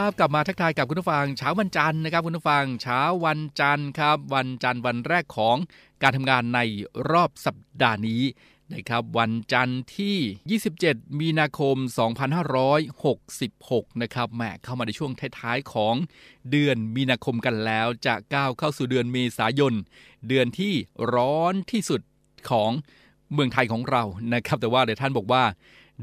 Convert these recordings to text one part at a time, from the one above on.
ครับ กลับมาทักทายกับคุณผู้ฟังเช้าวันจันทร์นะครับคุณผู้ฟังเช้าวันจันทร์ครับ วันจันทร์วันแรกของการทำงานในรอบสัปดาห์นี้นะครับวันจันทร์ที่ 27 มีนาคม 2566 นะครับแหมเข้ามาในช่วงท้ายๆของเดือนมีนาคมกันแล้ว จะก้าวเข้าสู่เดือนเมษายน เดือนที่ร้อนที่สุดของเมืองไทยของเรานะครับ แต่ว่าเดี๋ยวท่านบอกว่า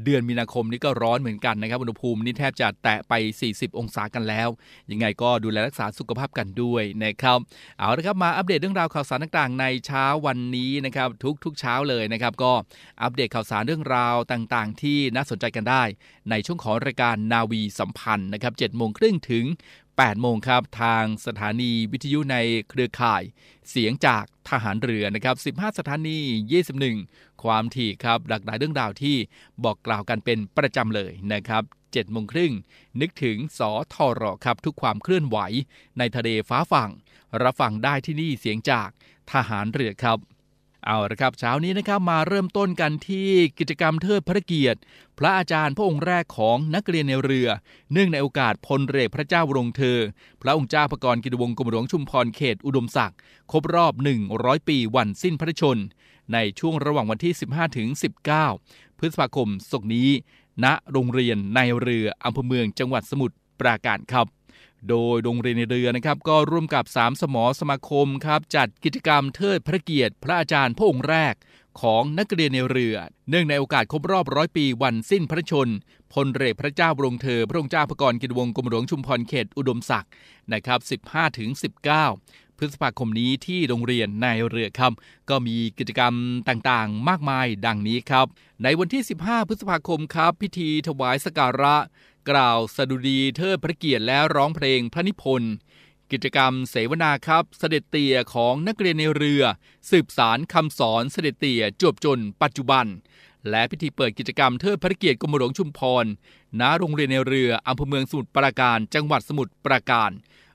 เดือนมีนาคมนี้ก็ร้อนเหมือนกันนะครับอุณหภูมินี่แทบจะแตะไป 40 องศากันแล้ว ยังไงก็ดูแลรักษาสุขภาพกันด้วยนะครับเอาละครับมาอัปเดตเรื่องราวข่าวสารต่างๆ ในเช้าวันนี้นะครับทุกๆเช้าเลยนะครับก็อัปเดตข่าวสารเรื่องราวต่างๆ ที่น่าสนใจกันได้ ในช่วงของรายการนาวีสัมพันธ์นะครับ7โมงครึ่งถึง8โมงครับทางสถานีวิทยุในเครือข่าย เสียงจากทหารเรือนะครับ 15 สถานี 21 ความถี่ครับหลากหลายเรื่องราวที่บอกกล่าวกันเป็นประจำเลยนะครับ7โมงครึ่งนึกถึงสอทอรอครับทุกความเคลื่อนไหว ในทะเลฟ้าฝั่ง รับฟังได้ที่นี่เสียงจากทหารเรือครับ เอาละครับเช้านี้นะครับมาเริ่มต้นกันที่กิจกรรมเทิดพระเกียรติ พระอาจารย์พระองค์แรกของนักเรียนในเรือ เนื่องในโอกาสพลเรือพระเจ้าวรงเธอ พระองค์เจ้าพระกรกิติวงศ์กรมหลวงชุมพรเขตอุดมศักดิ์ครบรอบ 100 ปีวันสิ้นพระชน ในช่วงระหว่างวันที่ 15ถึง19 พฤษภาคมศกนี้ ณโรงเรียนในเรืออำเภอเมืองจังหวัดสมุทรปราการครับ โดยโรงเรียนในเรือนะครับ ก็ร่วมกับ 3 สมอสมาคมครับ จัดกิจกรรมเทิดพระเกียรติพระอาจารย์พระองค์แรกของนักเรียนในเรือ เนื่องในโอกาสครบรอบร้อยปีวันสิ้นพระชน พลเรือพระเจ้าบรมเธอ พระองค์เจ้าพระกรกิติวงศ์กรมหลวงชุมพรเขตอุดมศักดิ์นะครับ 15ถึง19 พฤษภาคมนี้ที่โรงเรียนในเรือครับก็มีกิจกรรมต่างๆ มากมายดังนี้ครับ ในวันที่ 15 พฤษภาคมครับ พิธีถวายสการะ กล่าวสดุดีเทิดพระเกียรติและร้องเพลงพระนิพนธ์กิจกรรมเสวนาครับ เสด็จเตี่ยของนักเรียนในเรือ สืบสารคำสอนเสด็จเตี่ยจวบจนปัจจุบัน และพิธีเปิดกิจกรรมเทิดพระเกียรติกรมหลวงชุมพรณโรงเรียนในเรืออำเภอเมืองสมุทรปราการจังหวัดสมุทรปราการ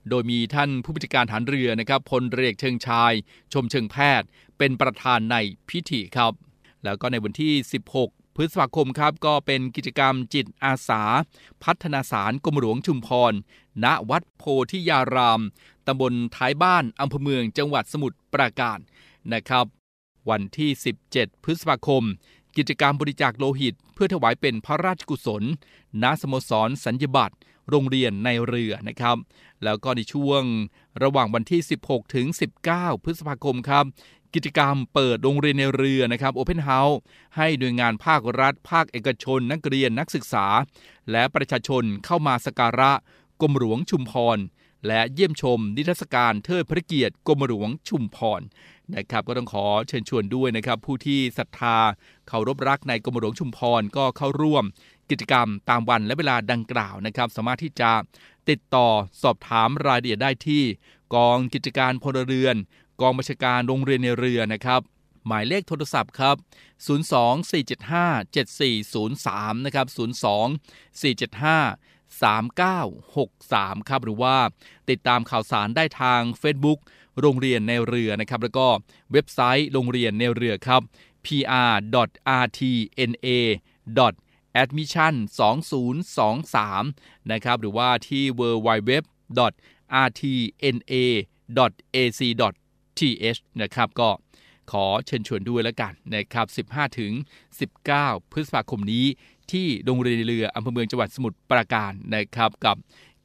โดยมีท่านผู้บัญชาการฐานเรือนะครับพลเรือเอกเชิงชาย ชมเชิงแพทย์ เป็นประธานในพิธีครับ แล้วก็ในวันที่ 16พฤษภาคมครับก็เป็นกิจกรรมจิตอาสา พัฒนาสารกรมหลวงชุมพร ณวัดโพธิยาราม ตำบลท้ายบ้านอำเภอเมืองจังหวัดสมุทรปราการนะครับ วันที่ 17 พฤษภาคม กิจกรรมบริจาคโลหิต เพื่อถวายเป็นพระราชกุศล ณสโมสรสัญญบัตร โรงเรียนในเรือนะครับ แล้วก็ในช่วงระหว่างวันที่ 16 ถึง 19 พฤษภาคมครับ กิจกรรมเปิดโรงเรียนในเรือนะครับโอเพนเฮาส์ให้หน่วยงานภาครัฐ ภาคเอกชน นักเรียนนักศึกษา และประชาชนเข้ามาสกการะกรมหลวงชุมพรและเยี่ยมชมนิทรรศการเทิดพระเกียรติกรมหลวงชุมพรนะครับก็ต้องขอเชิญชวนด้วยนะครับ ผู้ที่ศรัทธาเคารพรักในกรมหลวงชุมพรก็เข้าร่วม กิจกรรมตามวันและเวลาดังกล่าวนะครับ สามารถที่จะติดต่อสอบถามรายละเอียดได้ที่ กองกิจการพลเรือน กองบัญชาการโรงเรียนในเรือนะครับ หมายเลขโทรศัพท์ครับ 024757403 นะครับ 024753963 ครับ หรือว่าติดตามข่าวสารได้ทาง Facebook โรงเรียนในเรือนะครับ แล้วก็เว็บไซต์โรงเรียนในเรือครับ pr.rtna. admission 2023นะครับหรือว่าที่ www.rtna.ac.th นะครับก็ขอเชิญชวนด้วยแล้วกันนะครับ 15 ถึง 19 พฤษภาคมนี้ที่โรงเรียนในเรืออำเภอเมืองจังหวัดสมุทรปราการนะครับกับ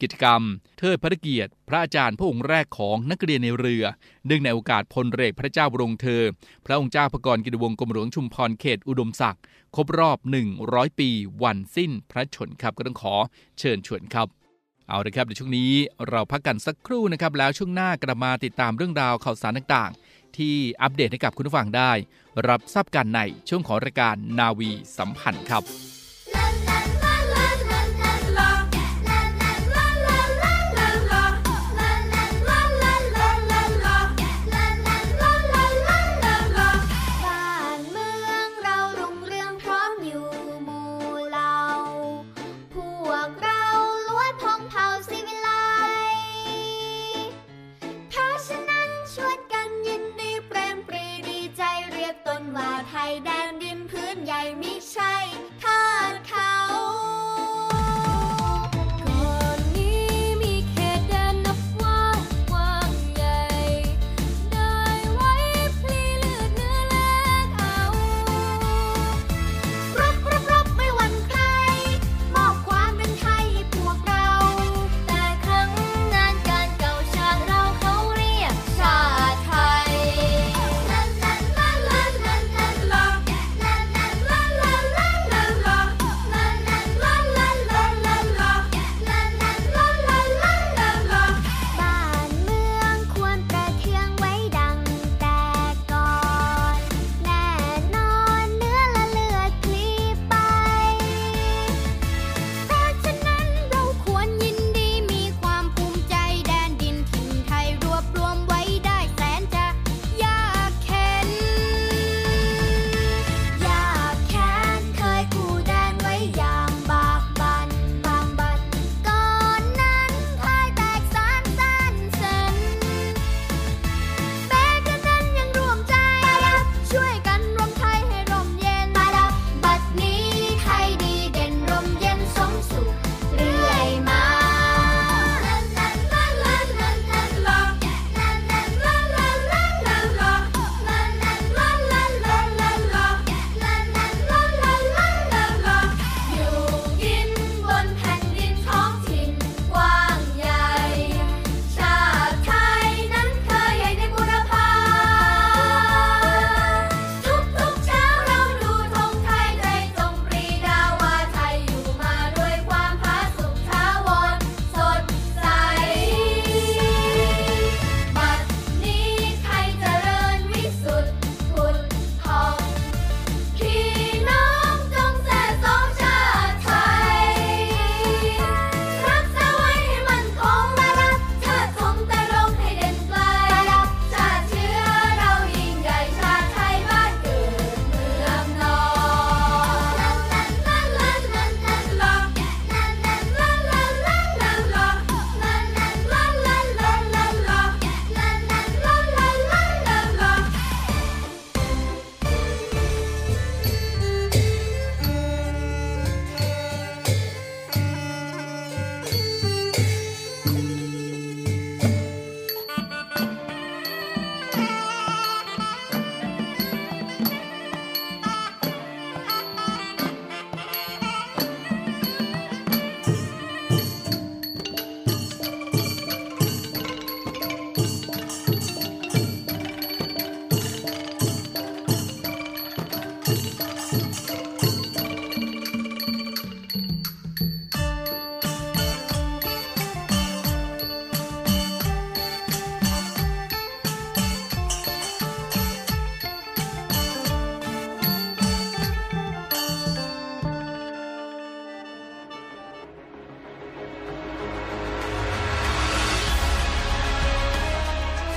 กิจกรรม เทิดพระเกียรติ พระอาจารย์พระองค์แรกของนักเรียนในเรือเนื่องในโอกาสพลเรือพระเจ้าบรมเธอ พระองค์เจ้าพระกรกิติวงศ์กรมหลวงชุมพรเขตอุดมศักดิ์ครบรอบ 100 ปีวันสิ้นพระชนครับก็ต้องขอเชิญชวนครับเอาละครับในช่วงนี้เราพักกันสักครู่นะครับ แล้วช่วงหน้ากลับมาติดตามเรื่องราวข่าวสารต่างๆ ที่อัปเดตให้กับคุณผู้ฟังได้ รับทราบกันในช่วงของรายการนาวีสัมพันธ์ครับ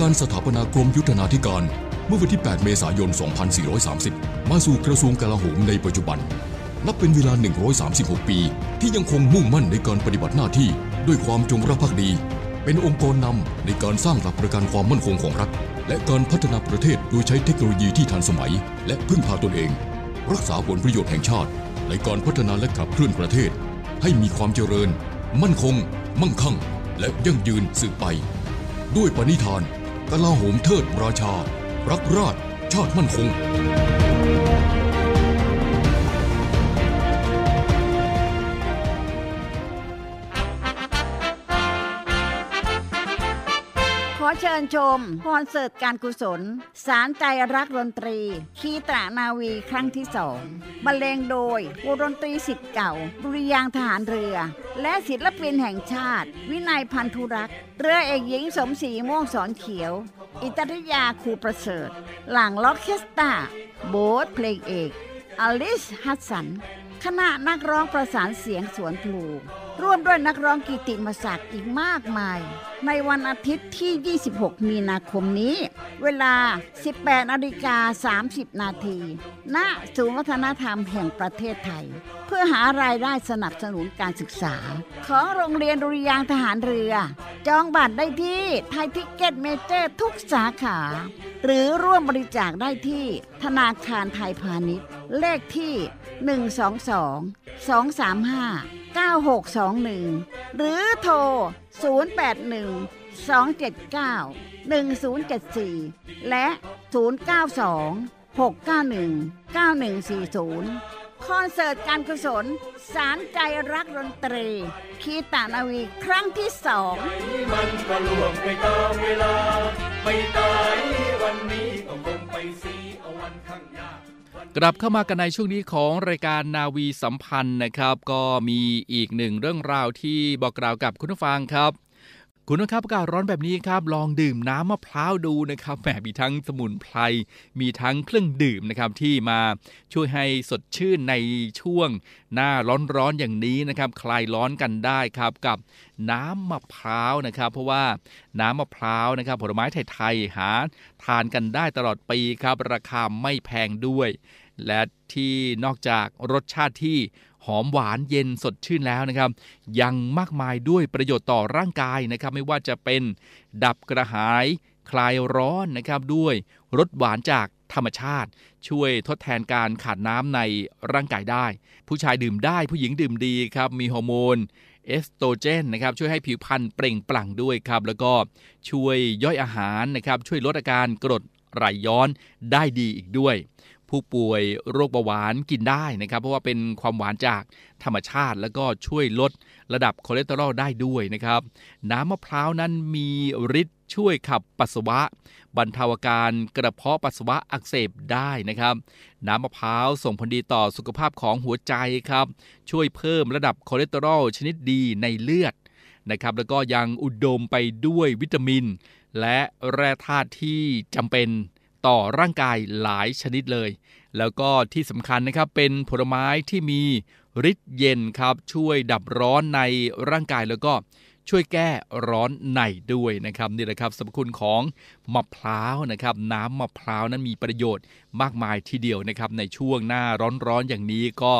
การสถาปนากรมยุทธนาธิการ เมื่อวันที่ 8 เมษายน 2430 มาสู่กระทรวงกลาโหมในปัจจุบัน นับเป็นเวลา 136 ปี ที่ยังคงมุ่งมั่นในการปฏิบัติหน้าที่ด้วยความจงรักภักดี เป็นองค์กรนำในการสร้างหลักประกันความมั่นคงของรัฐ และการพัฒนาประเทศโดยใช้เทคโนโลยีที่ทันสมัย และพึ่งพาตนเอง รักษาผลประโยชน์แห่งชาติ ในการพัฒนาและขับเคลื่อนประเทศ ให้มีความเจริญ มั่นคง มั่งคั่ง และยั่งยืนสืบไปด้วยปณิธาน กลาโหมเทิดราชา รักราชชาติมั่นคง เชิญชมคอนเสิร์ตการกุศล สารใจรักดนตรี คีตรานาวีครั้งที่สองบรรเลงโดยวงดนตรีสิทธิ์เก่า ดุริยางทหารเรือ และศิลปินแห่งชาติ วินัยพันธุรักษ์ เรือเอกหญิงสมศรีม่วงสอนเขียว อิตริยาครูประเสริฐ หลังล็อกเคสตาโบ๊ทเพลงเอก อลิสฮัสสัน คณะนักร้องประสานเสียงสวนพลู ร่วมด้วยนักร้องกิติมศักดิ์อีกมากมาย ในวันอาทิตย์ที่ 26 มีนาคมนี้ เวลา 18นาฬิกา 30 นาที ณ ศูนย์วัฒนธรรมแห่งประเทศไทย เพื่อหารายได้สนับสนุนการศึกษา ของโรงเรียนดุริยางค์ทหารเรือ จองบัตรได้ที่ไทยทิกเก็ตเมเจอร์ทุกสาขา หรือร่วมบริจาคได้ที่ธนาคารไทยพาณิชย์ เลขที่ 122 235 962 9621 หรือโทร 081 279 1074 และ 092 691 9140 คอนเสิร์ตการกุศล สารใจรักดนตรี คีตานาวีครั้งที่สองมันก็ล่วงไปตามเวลาไม่ตายวันนี้ กลับเข้ามากันในช่วงนี้ของรายการนาวีสัมพันธ์นะครับ ก็มีอีกหนึ่งเรื่องราวที่บอกกล่าวกับคุณผู้ฟังครับ คุณนะครับอากาศร้อนแบบนี้ครับ ลองดื่มน้ำมะพร้าวดูนะครับแหมมีทั้งสมุนไพรมีทั้งเครื่องดื่มนะครับที่มาช่วยให้สดชื่นในช่วง หน้าร้อนๆอย่างนี้นะครับ คลายร้อนกันได้ครับกับน้ำมะพร้าวนะครับ เพราะว่าน้ำมะพร้าวนะครับ ผลไม้ไทยๆหา ทานกันได้ตลอดปีครับ ราคาไม่แพงด้วย และที่นอกจากรสชาติที่ หอมหวานเย็นสดชื่นแล้วนะครับ ยังมากมายด้วยประโยชน์ต่อร่างกายนะครับ ไม่ว่าจะเป็นดับกระหายคลายร้อนนะครับด้วยรสหวานจากธรรมชาติ ช่วยทดแทนการขาดน้ำในร่างกายได้ ผู้ชายดื่มได้ผู้หญิงดื่มดีครับ มีฮอร์โมนเอสโตรเจนนะครับช่วยให้ผิวพรรณเปล่งปลั่งด้วยครับ แล้วก็ช่วยย่อยอาหารนะครับ ช่วยลดอาการกรดไหลย้อนได้ดีอีกด้วย ผู้ป่วยโรคเบาหวานกินได้นะครับ เพราะว่าเป็นความหวานจากธรรมชาติ แล้วก็ช่วยลดระดับคอเลสเตอรอลได้ด้วยนะครับ น้ำมะพร้าวนั้นมีฤทธิ์ช่วยขับปัสสาวะ บรรเทาอาการกระเพาะปัสสาวะอักเสบได้นะครับ น้ำมะพร้าวส่งผลดีต่อสุขภาพของหัวใจครับ ช่วยเพิ่มระดับคอเลสเตอรอลชนิดดีในเลือดนะครับ แล้วก็ยังอุดมไปด้วยวิตามิน และแร่ธาตุที่จำเป็น ต่อร่างกายหลายชนิดเลย แล้วก็ที่สำคัญนะครับเป็นผลไม้ที่มีฤทธิ์เย็นครับช่วยดับร้อนในร่างกายแล้วก็ช่วยแก้ร้อนในด้วยนะครับนี่แหละครับสรรพคุณของมะพร้าวนะครับ น้ำมะพร้าวนั้นมีประโยชน์มากมายทีเดียวนะครับ ในช่วงหน้าร้อนๆอย่างนี้ก็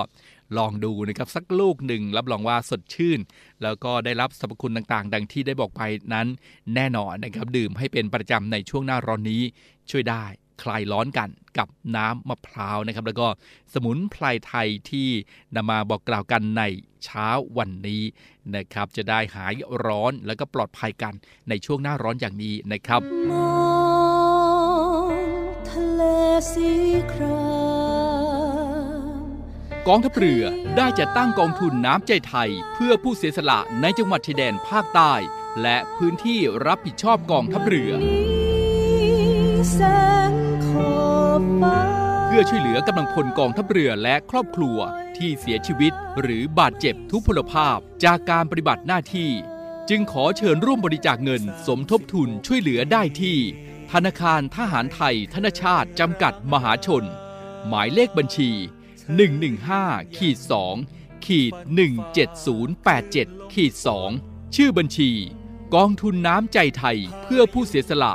ลองดูนะครับสักลูกหนึ่งรับรองว่าสดชื่น แล้วก็ได้รับสรรพคุณต่างๆ ดังที่ได้บอกไปนั้นแน่นอนนะครับ ดื่มให้เป็นประจำในช่วงหน้าร้อนนี้ช่วยได้ คลายร้อนกันกับน้ำมะพร้าวนะครับ แล้วก็สมุนไพรไทยที่นำมาบอกกล่าวกันในเช้าวันนี้นะครับ จะได้หายร้อนแล้วก็ปลอดภัยกันในช่วงหน้าร้อนอย่างนี้นะครับมองทะเลสีครามกองทัพเรือได้จัดตั้งกองทุนน้ำใจไทย เพื่อผู้เสียสละในจังหวัดชายแดนภาคใต้ และพื้นที่รับผิดชอบกองทัพเรือ เพื่อช่วยเหลือกำลังพลกองทัพเรือและครอบครัวที่เสียชีวิต หรือบาดเจ็บทุพพลภาพจากการปฏิบัติหน้าที่ จึงขอเชิญร่วมบริจาคเงินสมทบทุนช่วยเหลือได้ที่ ธนาคารทหารไทย ธนชาติจำกัดมหาชน หมายเลขบัญชี 115ขีด2ขีด17087ขีด2ชื่อบัญชี กองทุนน้ำใจไทยเพื่อผู้เสียสละ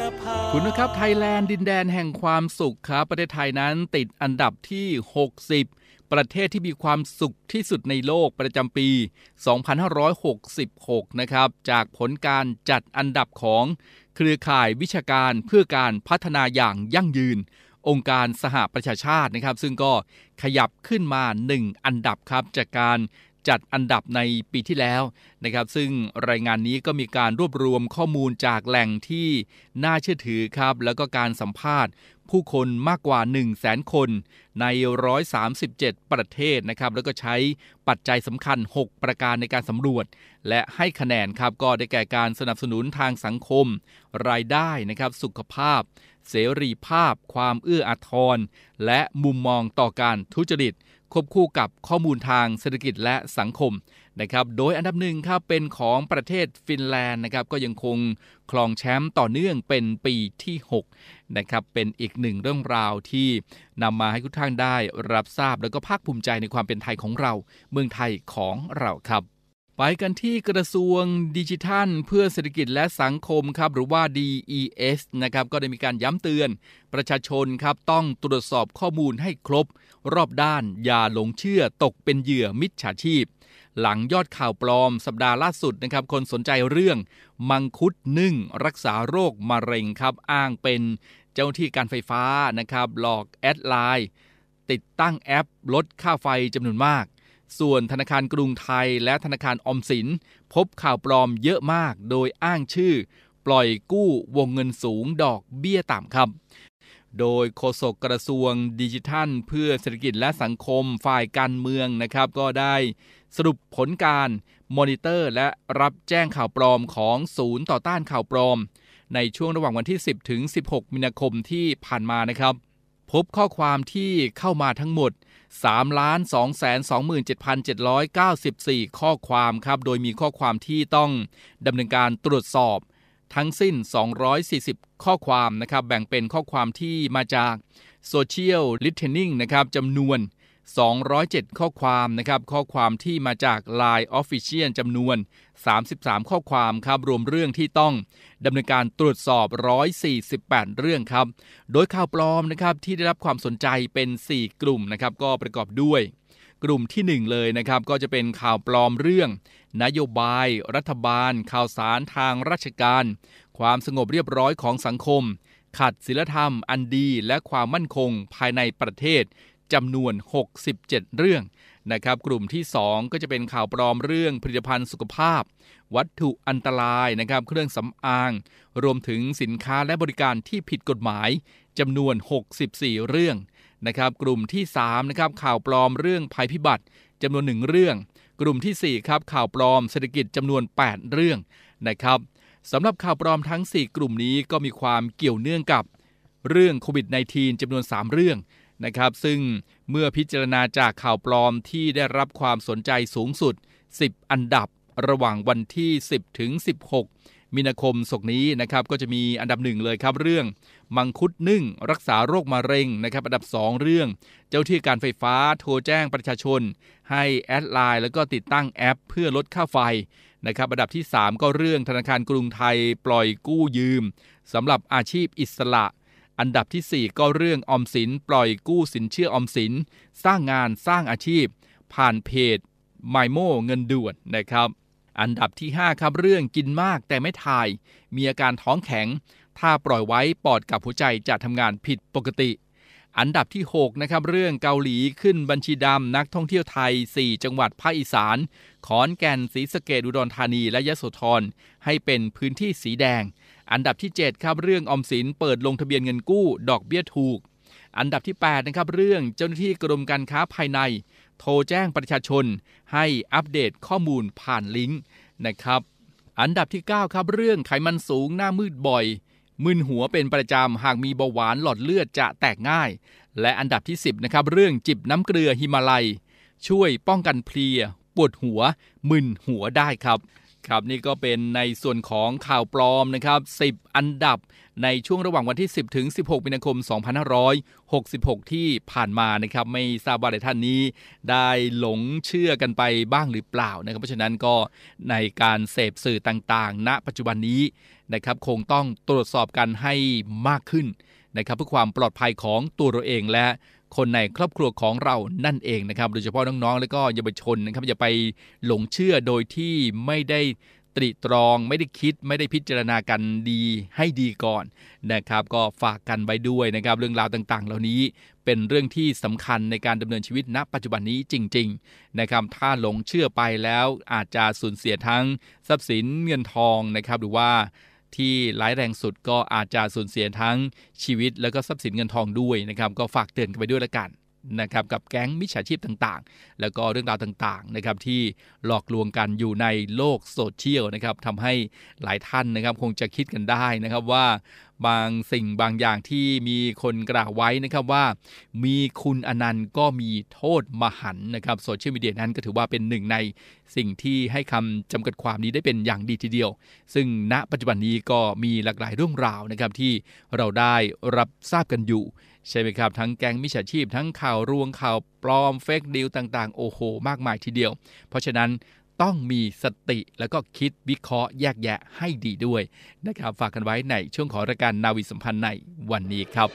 ภา คุณนะครับไทยแลนด์ดินแดนแห่งความสุขครับ ประเทศไทยนั้นติดอันดับที่ 60 ประเทศที่มีความสุขที่สุดในโลกประจำปี 2566 นะครับ จากผลการจัดอันดับของเครือข่ายวิชาการเพื่อการพัฒนาอย่างยั่งยืน องค์การสหประชาชาตินะครับ ซึ่งก็ขยับขึ้นมา 1 อันดับครับจากการ จัดอันดับในปีที่แล้วนะครับ ซึ่งรายงานนี้ก็มีการรวบรวมข้อมูลจากแหล่งที่น่าเชื่อถือครับ แล้วก็การสัมภาษณ์ ผู้คนมากกว่า 1 0 0 0 0แสนคน ใน 137 ประเทศนะครับ แล้วก็ใช้ปัจจัยสำคัญ 6 ประการในการสำรวจ และให้คะแนนครับก็ได้แก่การสนับสนุนทางสังคม รายได้นะครับสุขภาพ เสรีภาพ ความเอื้ออาทรและมุมมองต่อการทุจริต ควบคู่กับข้อมูลทางเศรษฐกิจและสังคมนะครับ โดยอันดับหนึ่งครับเป็นของประเทศฟินแลนด์นะครับก็ยังคงครองแชมป์ต่อเนื่องเป็นปีที่ 6 นะครับเป็นอีกหนึ่งเรื่องราวที่นำมาให้ทุกท่านได้รับทราบ แล้วก็ภาคภูมิใจในความเป็นไทยของเรา เมืองไทยของเราครับ ไปกันที่กระทรวงดิจิทัล เพื่อเศรษฐกิจและสังคมครับหรือว่า DES นะครับก็ได้มีการย้ำเตือน ประชาชนครับต้องตรวจสอบข้อมูลให้ครบ รอบด้านอย่าหลงเชื่อตกเป็นเหยื่อมิจฉาชีพ หลังยอดข่าวปลอมสัปดาห์ล่าสุดนะครับคนสนใจเรื่อง มังคุดนึ่งรักษาโรคมะเร็งครับอ้างเป็นเจ้าที่การไฟฟ้านะครับหลอกแอดไลน์ติดตั้งแอปลดค่าไฟจำนวนมาก ส่วนธนาคารกรุงไทยและธนาคารอมสิน พบข่าวปลอมเยอะมากโดยอ้างชื่อ ปล่อยกู้วงเงินสูงดอกเบี้ยต่ำครับ โดยโฆษกกระทรวงดิจิทัล เพื่อเศรษฐกิจและสังคมฝ่ายการเมืองนะครับ ก็ได้สรุปผลการมอนิเตอร์ และรับแจ้งข่าวปลอมของศูนย์ต่อต้านข่าวปลอม ในช่วงระหว่างวันที่ 10 ถึง 16 มีนาคมที่ผ่านมานะครับ พบข้อความที่เข้ามาทั้งหมด 3,227,794 ข้อความครับ โดยมีข้อความที่ต้องดำเนินการตรวจสอบทั้งสิ้น 240 ข้อความนะครับ แบ่งเป็นข้อความที่มาจาก Social Listening นะครับจำนวน 207 ข้อความนะครับข้อความที่มาจาก Line Official จำนวน 33 ข้อความครับรวมเรื่องที่ต้องดำเนินการตรวจสอบ 148 เรื่องครับ โดยข่าวปลอมนะครับที่ได้รับความสนใจเป็น 4 กลุ่มนะครับก็ประกอบด้วย กลุ่มที่ 1 เลยนะครับก็จะเป็นข่าวปลอมเรื่อง นโยบาย รัฐบาล ข่าวสารทางราชการ ความสงบเรียบร้อยของสังคมขัดศีลธรรมอันดีและความมั่นคงภายในประเทศ จำนวน 67 เรื่องนะครับ กลุ่มที่ 2 ก็จะเป็นข่าวปลอมเรื่องผลิตภัณฑ์สุขภาพ วัตถุอันตรายนะครับ เครื่องสำอาง รวมถึงสินค้าและบริการที่ผิดกฎหมายจำนวน 64 เรื่องนะครับกลุ่มที่3นะครับข่าวปลอมเรื่องภัยพิบัติจำนวนหนึ่งเรื่อง กลุ่มที่4ครับข่าวปลอมเศรษฐกิจจำนวน 8 เรื่องนะครับสำหรับข่าวปลอมทั้ง 4 กลุ่มนี้ก็มีความเกี่ยวเนื่องกับเรื่องโควิด -19 จำนวน 3 เรื่อง นะครับ ซึ่งเมื่อพิจารณาจากข่าวปลอมที่ได้รับความสนใจสูงสุด 10 อันดับระหว่างวันที่ 10 ถึง 16 มีนาคมศกนี้นะครับ ก็จะมีอันดับหนึ่งเลยครับเรื่อง มังคุดนึ่ง รักษาโรคมะเร็งนะครับ อันดับ 2 เรื่อง เจ้าที่การไฟฟ้าโทรแจ้งประชาชน ให้แอดไลน์แล้วก็ติดตั้งแอป เพื่อลดค่าไฟนะครับอันดับที่ 3 ก็เรื่องธนาคารกรุงไทยปล่อยกู้ยืมสำหรับอาชีพอิสระ อันดับทีสี่ 4 ก็เรื่องออมสิน ปล่อยกู้สินเชื่อออมสิน สร้างงานสร้างอาชีพ ผ่านเพจไมโมเงินด่วนนะครับ อันดับที่ 5 ครับเรื่องกินมากแต่ไม่ถ่าย มีอาการท้องแข็ง ถ้าปล่อยไว้ปอดกับหัวใจจะทำงานผิดปกติ อันดับที่ 6 นะครับ เรื่องเกาหลีขึ้นบัญชีดำนักท่องเที่ยวไทย 4 จังหวัดภาคอีสาน ขอนแก่นศรีสะเกดอุดรธานีและยะโสธรให้เป็นพื้นที่สีแดง อันดับที่ 7 ครับเรื่องออมสินเปิดลงทะเบียนเงินกู้ ดอกเบี้ยถูก อันดับที่8นะครับเรื่องเจ้าหน้าที่กรมการค้าภายใน โทรแจ้งประชาชน ให้อัปเดตข้อมูลผ่านลิงก์นะครับอันดับที่ 9 ครับเรื่องไขมันสูงหน้ามืดบ่อยมึนหัวเป็นประจำหากมีเบาหวานหลอดเลือดจะแตกง่าย และอันดับที่ 10นะครับเรื่องจิบน้ำเกลือฮิมาลัย ช่วยป้องกันเพลีย ปวดหัว มึนหัวได้ครับ ครับนี่ก็เป็นในส่วนของข่าวปลอมนะครับ 10 อันดับในช่วงระหว่างวันที่ 10 ถึง 16 มีนาคม 2566 ที่ผ่านมานะครับ ไม่ทราบว่าหลายท่านนี้ได้หลงเชื่อกันไปบ้างหรือเปล่านะครับ เพราะฉะนั้นก็ในการเสพสื่อต่างๆ ณ ปัจจุบันนี้นะครับ คงต้องตรวจสอบกันให้มากขึ้นนะครับเพื่อความปลอดภัยของตัวเราเองและ คนในครอบครัวของเรานั่นเองนะครับ โดยเฉพาะน้องๆ และก็เยาวชนนะครับอย่าไปหลงเชื่อโดยที่ไม่ได้ตรีตรองไม่ได้คิดไม่ได้พิจารณากันดีให้ดีก่อนนะครับ ก็ฝากกันไว้ด้วยนะครับ เรื่องราวต่างๆ เหล่านี้เป็นเรื่องที่สำคัญในการดำเนินชีวิตณ ปัจจุบันนี้จริง ๆ นะครับ ถ้าหลงเชื่อไปแล้วอาจจะสูญเสียทั้งทรัพย์สินเงินทองนะครับ หรือว่า ที่ร้ายแรงสุดก็อาจจะสูญเสียทั้งชีวิต แล้วก็ทรัพย์สินเงินทองด้วยนะครับ ก็ฝากเตือนกันไปด้วยละกัน นะครับกับแก๊งมิจฉาชีพต่างๆ แล้วก็เรื่องราวต่างๆนะครับที่หลอกลวงกันอยู่ในโลกโซเชียลนะครับทำให้หลายท่านนะครับคงจะคิดกันได้นะครับว่าบางสิ่งบางอย่างที่มีคนกล่าวไว้นะครับว่า มีคุณอนันต์ก็มีโทษมหันนะครับโซเชียลมีเดียนั้นก็ถือว่าเป็นหนึ่งในสิ่งที่ให้คำจำกัดความนี้ได้เป็นอย่างดีทีเดียว ซึ่งณปัจจุบันนี้ก็มีหลากหลายเรื่องราวนะครับที่เราได้รับทราบกันอยู่ ใช่ไหมครับ ทั้งแก๊งมิจฉาชีพ ทั้งข่าวรวงข่าวปลอมเฟกดิวต่างๆ โอ้โห มากมายทีเดียว เพราะฉะนั้นต้องมีสติแล้วก็คิดวิเคราะห์แยกแยะให้ดีด้วยนะครับ ฝากกันไว้ในช่วงของรายการนาวิสัมพันธ์ในวันนี้ครับ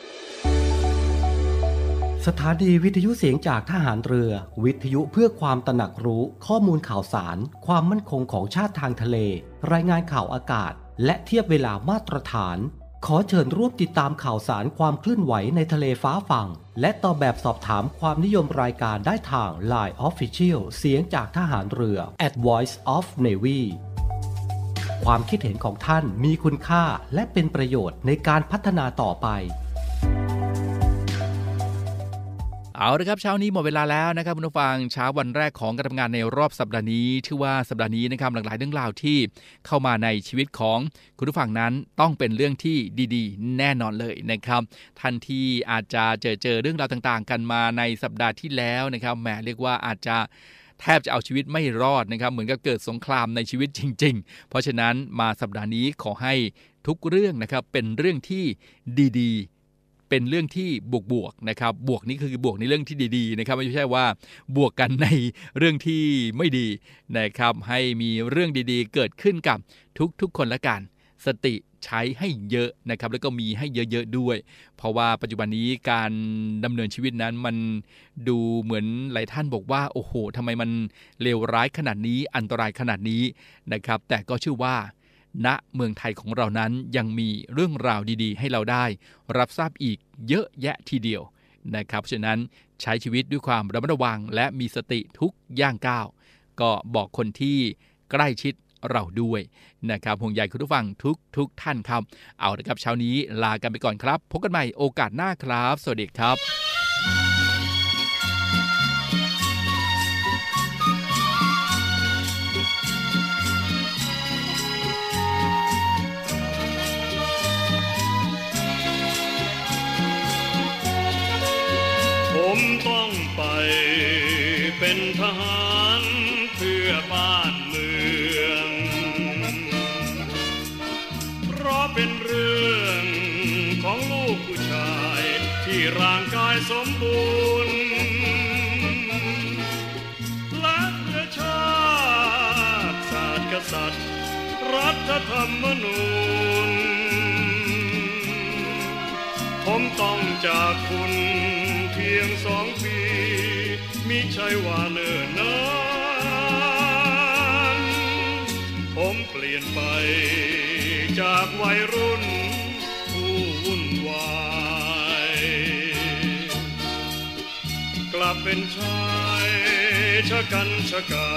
สถานีวิทยุเสียงจากทหารเรือ วิทยุเพื่อความตระหนักรู้ข้อมูลข่าวสาร ความมั่นคงของชาติทางทะเล รายงานข่าวอากาศ และเทียบเวลามาตรฐาน ขอเชิญร่วมติดตามข่าวสารความเคลื่อนไหวในทะเลฟ้าฝั่ง และตอบแบบสอบถามความนิยมรายการได้ทาง Line Official เสียงจากทหารเรือ at Voice of Navy ความคิดเห็นของท่านมีคุณค่าและเป็นประโยชน์ในการพัฒนาต่อไป เอาละครับเช้านี้หมดเวลาแล้วนะครับคุณผู้ฟังเช้าวันแรกของการทำงานในรอบสัปดาห์นี้ชื่อว่าสัปดาห์นี้นะครับหลากหลายเรื่องราวที่เข้ามาในชีวิตของคุณผู้ฟังนั้นต้องเป็นเรื่องที่ดีๆ แน่นอนเลยนะครับทันที่อาจจะเจอเจอเรื่องราวต่างๆ กันมาในสัปดาห์ที่แล้วนะครับแหมเรียกว่าอาจจะแทบจะเอาชีวิตไม่รอดนะครับ เหมือนกับเกิดสงครามในชีวิตจริง ๆ เพราะฉะนั้นมาสัปดาห์นี้ขอให้ทุกเรื่องนะครับเป็นเรื่องที่ดีๆ เป็นเรื่องที่บวกบวกๆนะครับบวกนี้คือบวกในเรื่องที่ดีๆนะครับไม่ใช่ว่าบวกกันในเรื่องที่ไม่ดีนะครับให้มีเรื่องดีๆ เกิดขึ้นกับทุกๆคนละกัน สติใช้ให้เยอะนะครับแล้วก็มีให้เยอะๆด้วย เพราะว่าปัจจุบันนี้การดำเนินชีวิตนั้นมันดูเหมือนหลายท่านบอกว่าโอ้โหทำไมมันเลวร้ายขนาดนี้อันตรายขนาดนี้นะครับแต่ก็เชื่อว่า ณเมืองไทยของเรานั้นยังมีเรื่องราวดีๆ ให้เราได้ รับทราบอีกเยอะแยะทีเดียวนะครับฉะนั้นใช้ชีวิตด้วยความระมัดระวังและมีสติทุกย่างก้าว ก็บอกคนที่ใกล้ชิดเราด้วยนะครับห่วงใยคุณผู้ฟังทุกทุกท่านครับ เอาละครับเช้านี้ลากันไปก่อนครับ พบกันใหม่โอกาสหน้าครับ สวัสดีครับ กผู้ชายที่ร่างกายสมบูรณ์และเพื่อชาติศาสตร์กษัตริย์ รัฐธรรมนูญ ผมต้องจากคุณเพียงสองปีมิใช่ว่าเนิ่นนานผมเปลี่ยนไปจากวัยรุ่น เป็นชายชะกันชะกา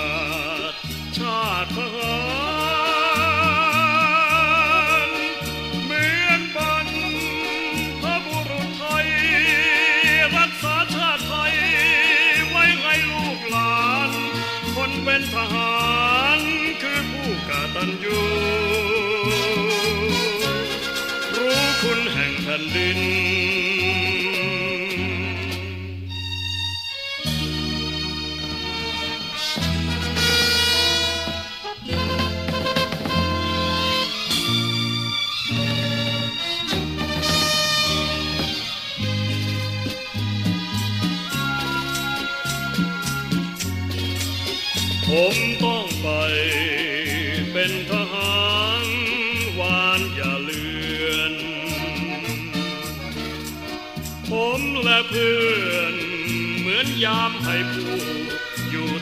ดชาติทหารเหมือนบันพระบุรุษไทย รักษาชาติไทย ไว้ให้ลูกหลาน คนเป็นทหารคือผู้กตัญญูรู้คุณแห่งแผ่นดิน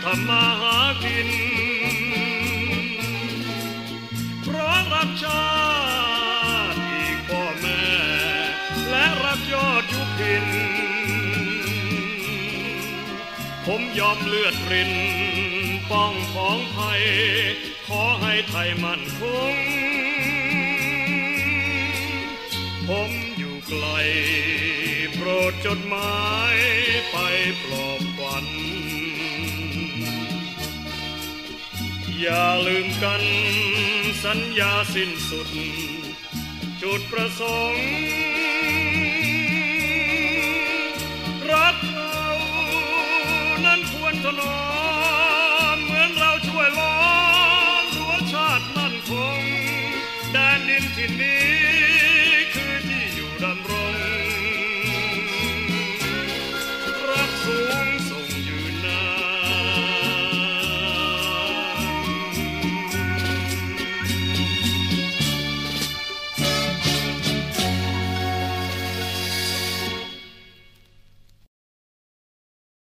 ทำมาหากิน เพราะรักชาติอีกพ่อแม่ และรักยอดยุพิน ผมยอมเลือดริน ป้องของภัยขอให้ไทยมั่นคง ผมอยู่ไกล โปรดจดหมายไปปลอบขวั อย่าลืมกันสัญญาสิ้นสุด จุดประสงค์